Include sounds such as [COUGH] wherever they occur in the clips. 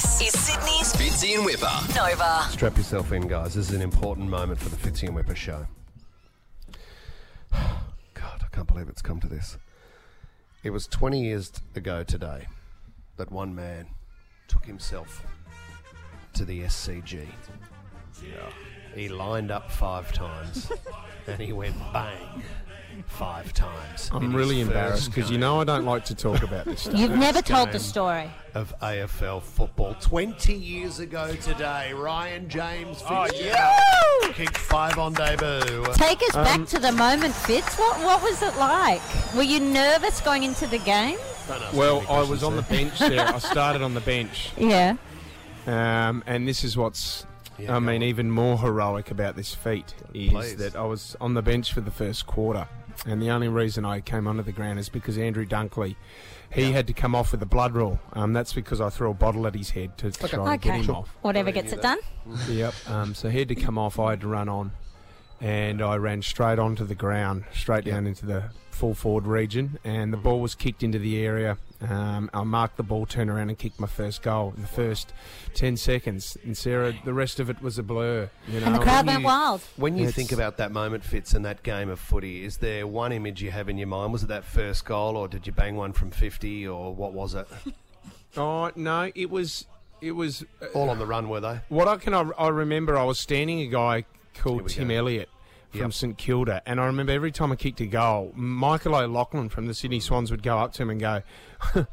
This is Sydney's Fitzy and Whipper. Nova. Strap yourself in, guys. This is an important moment for the Fitzy and Whipper show. [SIGHS] God, I can't believe it's come to this. It was 20 years ago today that one man took himself to the SCG. He lined up five times and he went bang five times. I'm really embarrassed because you know I don't like to talk about this [LAUGHS] stuff. You've never told the story. Of AFL football. 20 years ago today, Ryan James Oh, Fitzgerald kicked five on debut. Take us Um, back to the moment, Fitz. What what was it like? Were you nervous going into the game? Don't ask me Well, I was questions on the bench there. I [LAUGHS] started on the bench, Yeah. um, and this is what's, Yeah, I mean, on. even more heroic about this feat is Please. that I was on the bench for the first quarter, and the only reason I came onto the ground is because Andrew Dunkley, he had to come off with a blood rule. Um, that's because I threw a bottle at his head to try and get Okay. him off. Whatever gets it that. done. Yep. Um, so he had to come off. I had to run on, and I ran straight onto the ground, straight down into the full forward region, and the ball was kicked into the area. Um, I marked the ball, turned around, and kicked my first goal in the first ten seconds. And Sarah, the rest of it was a blur. You know, And the crowd you- went wild. When you It's- think about that moment, Fitz, in that game of footy, is there one image you have in your mind? Was it that first goal, or did you bang one from 50, or what was it? [LAUGHS] Oh no, it was it was uh, All on the run, were they? What I can I, I remember, I was standing a guy Here called Tim go. Elliott from Yep. St Kilda, and I remember every time I kicked a goal, Michael O'Loughlin from the Sydney Swans would go up to him and go. [LAUGHS]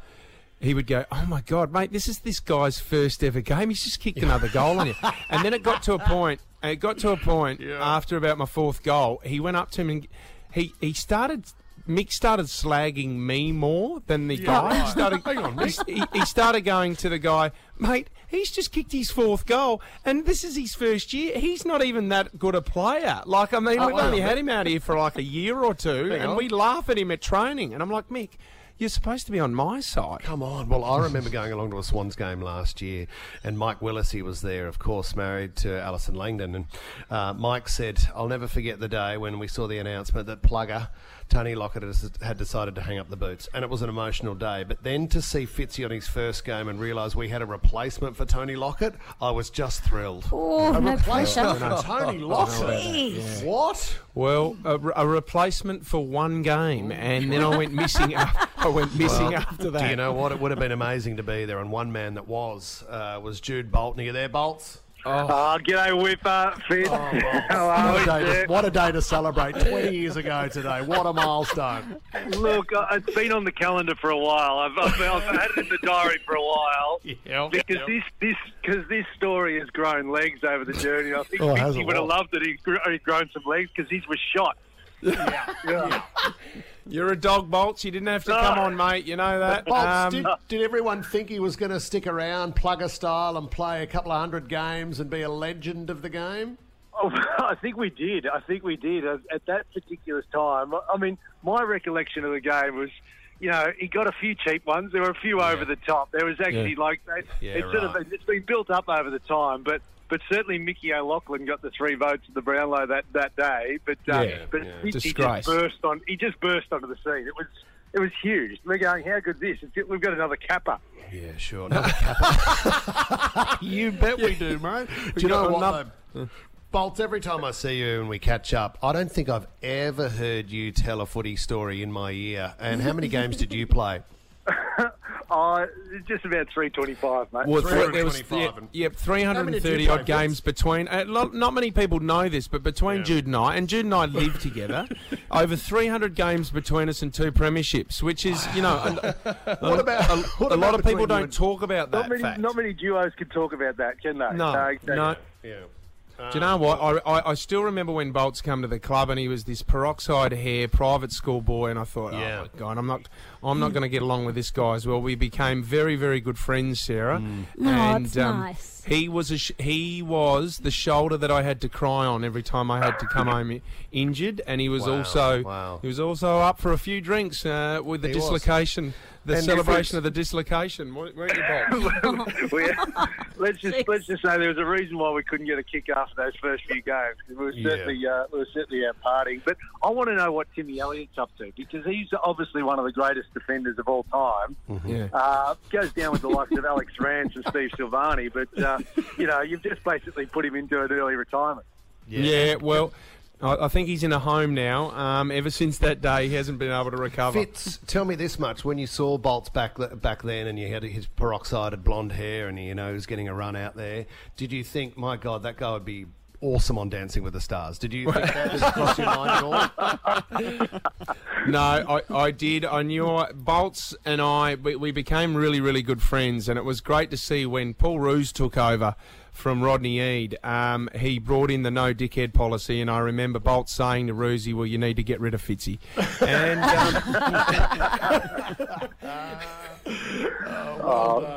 He would go, "Oh my God, mate! This is this guy's first ever game. He's just kicked another goal on you." [LAUGHS] And then it got to a point. It got to a point after about my fourth goal. He went up to him and he he started. Mick started slagging me more than the guy. He started, Hang on, he, he- he started going to the guy, mate. He's just kicked his fourth goal, and this is his first year. He's not even that good a player. Like, I mean, we've wow. only had him out here for like a year or two, and on. we laugh at him at training. And I'm like, Mick, you're supposed to be on my side. Come on. Well, I remember going along to a Swans game last year, and Mike Willesee, he was there, of course, married to Allison Langdon. And uh, Mike said, I'll never forget the day when we saw the announcement that Plugger, Tony Lockett, had decided to hang up the boots. And it was an emotional day. But then to see Fitzy on his first game and realise we had a replacement for Tony Lockett, I was just thrilled. Oh, a no replacement pressure. for [LAUGHS] Tony Lockett? What? Well, a, a replacement for one game, and then I went missing. [LAUGHS] Af- I went missing after that. Do you know what? It would have been amazing to be there. And one man that was uh, was Jude Bolton. Are you there, Bolts? Oh, g'day, Whipper, Fitz. [LAUGHS] How are What we, a, day to, what a day to celebrate 20 years ago today. What a milestone. Look, uh, it's been on the calendar for a while. I've, I've, I've had it in the diary for a while. [LAUGHS] Yeah. Because this, this, because this story has grown legs over the journey. I think Oh, it Fitzy would have loved it. He'd, he'd grown some legs because he was shot. Yeah. [LAUGHS] You're a dog, Bolts. You didn't have to come on, mate. You know that. Bolts, Um, did, did everyone think he was going to stick around, plugger style, and play a couple of hundred games and be a legend of the game? Oh, [LAUGHS] I think we did. I think we did at, at that particular time. I mean, my recollection of the game was, you know, he got a few cheap ones. There were a few over the top. There was actually Yeah. like that. Yeah, it's sort of it's been built up over the time, but. But certainly Mickey O'Loughlin got the three votes at the Brownlow that, that day. But uh, Yeah, but yeah. he, he just burst on. He just burst onto the scene. It was it was huge. We're going, how good's this? It's, we've got another Capper. Yeah, sure. Another Capper. [LAUGHS] you bet we do, mate. Do you know got what, another- though? Bolts, every time I see you and we catch up, I don't think I've ever heard you tell a footy story in my ear. And how many games did you play? Oh, just about three twenty-five, mate. Well, there was 325 and- yeah, yep, How many did 330 odd play, games between. Uh, lo- not many people know this, but between Jude and I, and Jude and I live together, over 300 games between us and two premierships, which is, you know, a, [LAUGHS] What about- a, what a about lot of people don't and- talk about that not many, fact. not many duos can talk about that, can they? no, exactly. no. Yeah. Do you know what? I, I, I still remember when Bolts come to the club and he was this peroxide hair private school boy, and I thought, Yeah. oh my god, I'm not, I'm not going to get along with this guy as well. We became very, very good friends, Sarah. No, and it's um, nice. He was a sh- he was the shoulder that I had to cry on every time I had to come home injured, and he was Wow, also wow. he was also up for a few drinks uh, with the He was. dislocation, the And celebration of the dislocation. Weren't you? [LAUGHS] Let's just let's just say there was a reason why we couldn't get a kick after those first few games. We were Yeah. certainly uh, we were certainly out partying. But I want to know what Timmy Elliott's up to because he's obviously one of the greatest defenders of all time. Yeah. Uh, goes down with the likes of Alex Rance and Steve Silvagni, but uh, you know you've just basically put him into an early retirement. Yeah, well, I, I think he's in a home now. Um, ever since that day, he hasn't been able to recover. Fitz, tell me this much: when you saw Bolts back back then, and you had his peroxided blonde hair, and you know he was getting a run out there, did you think, my God, that guy would be awesome on Dancing with the Stars? Did you think that [LAUGHS] was across your mind at all? No, I, I did. I knew Bolts and I, we, we became really, really good friends, and it was great to see when Paul Roos took over from Rodney Eade. Um, he brought in the no dickhead policy, and I remember Bolts saying to Roosie, "Well, you need to get rid of Fitzy." And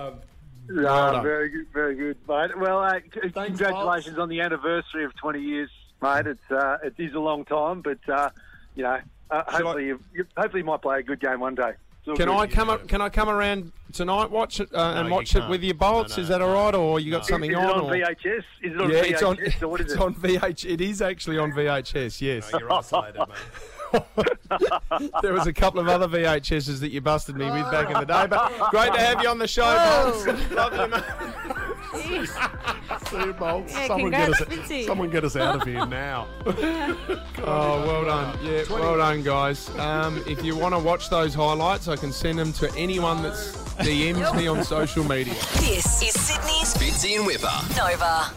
um, [LAUGHS] [LAUGHS] No, done. very good, very good, mate. Well, uh, c- congratulations on the anniversary of 20 years, mate. It's uh, it is a long time, but uh, you know, uh, Shall I- hopefully, you, you, hopefully, you might play a good game one day. Can good. I come? up Can I come around tonight? Watch it uh, and you watch it with your Bolts. No, no, is that all right, or you got Is, something is it on? on or- VHS? Is it on yeah, VHS it's on. or what is it's it? on VH. It is actually on VHS. Yes. You're isolated, mate. [LAUGHS] [LAUGHS] There was a couple of other VHSs that you busted me with back in the day, but great to have you on the show, Oh. Bolts. Love you, mate. See you, Bolts. Yeah, someone, get us, someone get us out of here now. [LAUGHS] Oh, well done. Yeah, well done, guys. Um, if you want to watch those highlights, I can send them to anyone that's DMs me on [LAUGHS] social media. This is Sydney's Fitzy and Whipper. Nova.